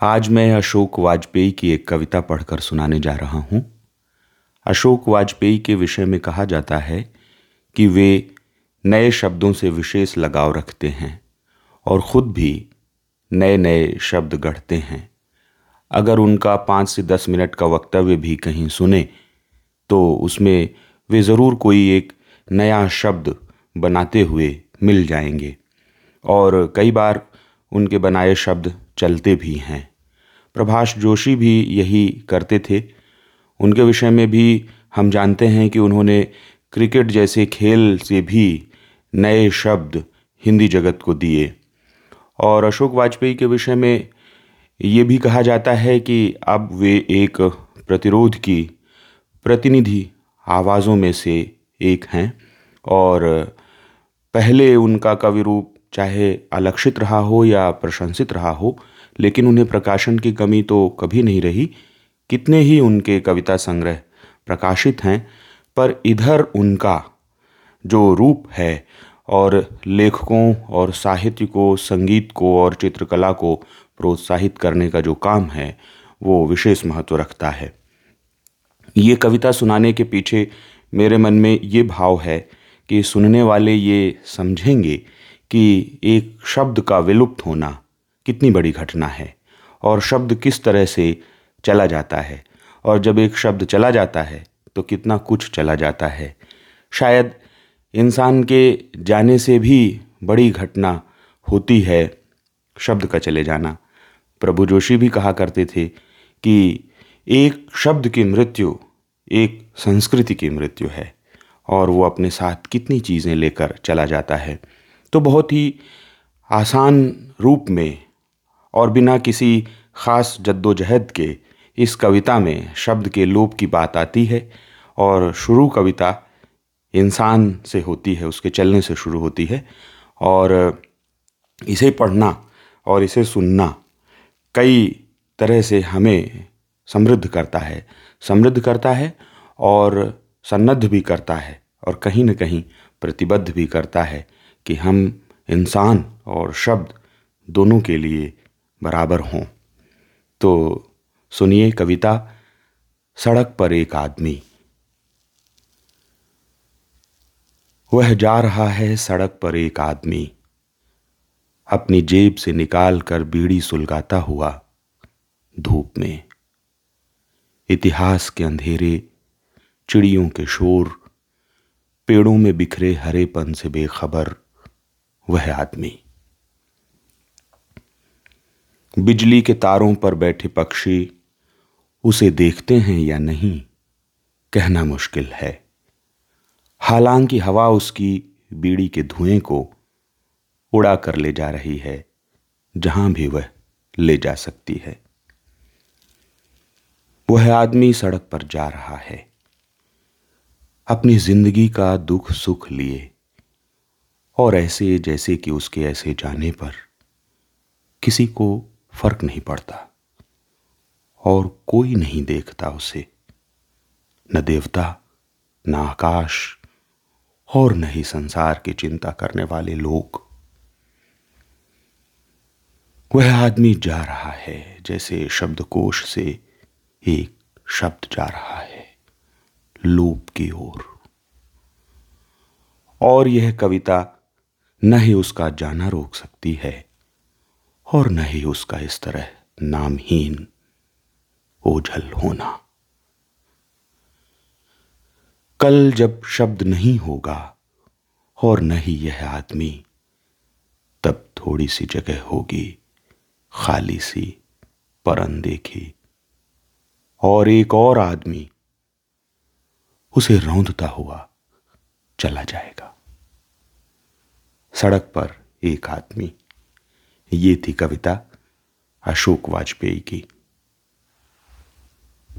आज मैं अशोक वाजपेयी की एक कविता पढ़कर सुनाने जा रहा हूँ। अशोक वाजपेयी के विषय में कहा जाता है कि वे नए शब्दों से विशेष लगाव रखते हैं और ख़ुद भी नए नए शब्द गढ़ते हैं। अगर उनका पाँच से दस मिनट का वक्तव्य भी कहीं सुने तो उसमें वे ज़रूर कोई एक नया शब्द बनाते हुए मिल जाएँगे। और कई बार उनके बनाए शब्द चलते भी हैं। प्रभाष जोशी भी यही करते थे। उनके विषय में भी हम जानते हैं कि उन्होंने क्रिकेट जैसे खेल से भी नए शब्द हिंदी जगत को दिए। और अशोक वाजपेयी के विषय में ये भी कहा जाता है कि अब वे एक प्रतिरोध की प्रतिनिधि आवाज़ों में से एक हैं और पहले उनका कवि रूप चाहे अलक्षित रहा हो या प्रशंसित रहा हो, लेकिन उन्हें प्रकाशन की कमी तो कभी नहीं रही। कितने ही उनके कविता संग्रह प्रकाशित हैं, पर इधर उनका जो रूप है और लेखकों और साहित्य को संगीत को और चित्रकला को प्रोत्साहित करने का जो काम है, वो विशेष महत्व रखता है। ये कविता सुनाने के पीछे मेरे मन में ये भाव है कि सुनने वाले ये समझेंगे कि एक शब्द का विलुप्त होना कितनी बड़ी घटना है और शब्द किस तरह से चला जाता है और जब एक शब्द चला जाता है तो कितना कुछ चला जाता है। शायद इंसान के जाने से भी बड़ी घटना होती है शब्द का चले जाना। प्रभु जोशी भी कहा करते थे कि एक शब्द की मृत्यु एक संस्कृति की मृत्यु है और वो अपने साथ कितनी चीज़ें लेकर चला जाता है। तो बहुत ही आसान रूप में और बिना किसी ख़ास जद्दोजहद के इस कविता में शब्द के लोप की बात आती है और शुरू कविता इंसान से होती है, उसके चलने से शुरू होती है और इसे पढ़ना और इसे सुनना कई तरह से हमें समृद्ध करता है। समृद्ध करता है और सन्नद्ध भी करता है और कहीं न कहीं प्रतिबद्ध भी करता है। कि हम इंसान और शब्द दोनों के लिए बराबर हों। तो सुनिए कविता, सड़क पर एक आदमी। वह जा रहा है सड़क पर एक आदमी। अपनी जेब से निकाल कर बीड़ी सुलगाता हुआ धूप में। इतिहास के अंधेरे, चिड़ियों के शोर, पेड़ों में बिखरे हरेपन से बेखबर वह आदमी। बिजली के तारों पर बैठे पक्षी, उसे देखते हैं या नहीं, कहना मुश्किल है। हालाँकि हवा उसकी बीड़ी के धुएँ को उड़ा कर ले जा रही है, जहाँ भी वह ले जा सकती है। वह आदमी सड़क पर जा रहा है। अपनी ज़िंदगी का दुख सुख लिए और ऐसे जैसे कि उसके ऐसे जाने पर किसी को फ़र्क नहीं पड़ता और कोई नहीं देखता उसे न देवता न आकाश और न ही संसार की चिंता करने वाले लोग वह आदमी जा रहा है जैसे शब्दकोश से एक शब्द जा रहा है लोप की ओर और।, और यह कविता न ही उसका जाना रोक सकती है, और न ही उसका इस तरह नामहीन ओझल होना। कल जब शब्द नहीं होगा, और न ही यह आदमी, तब थोड़ी सी जगह होगी खाली सी परन देखी और एक और आदमी, उसे रौंदता हुआ चला जाएगा। सड़क पर एक आदमी। ये थी कविता अशोक वाजपेयी की।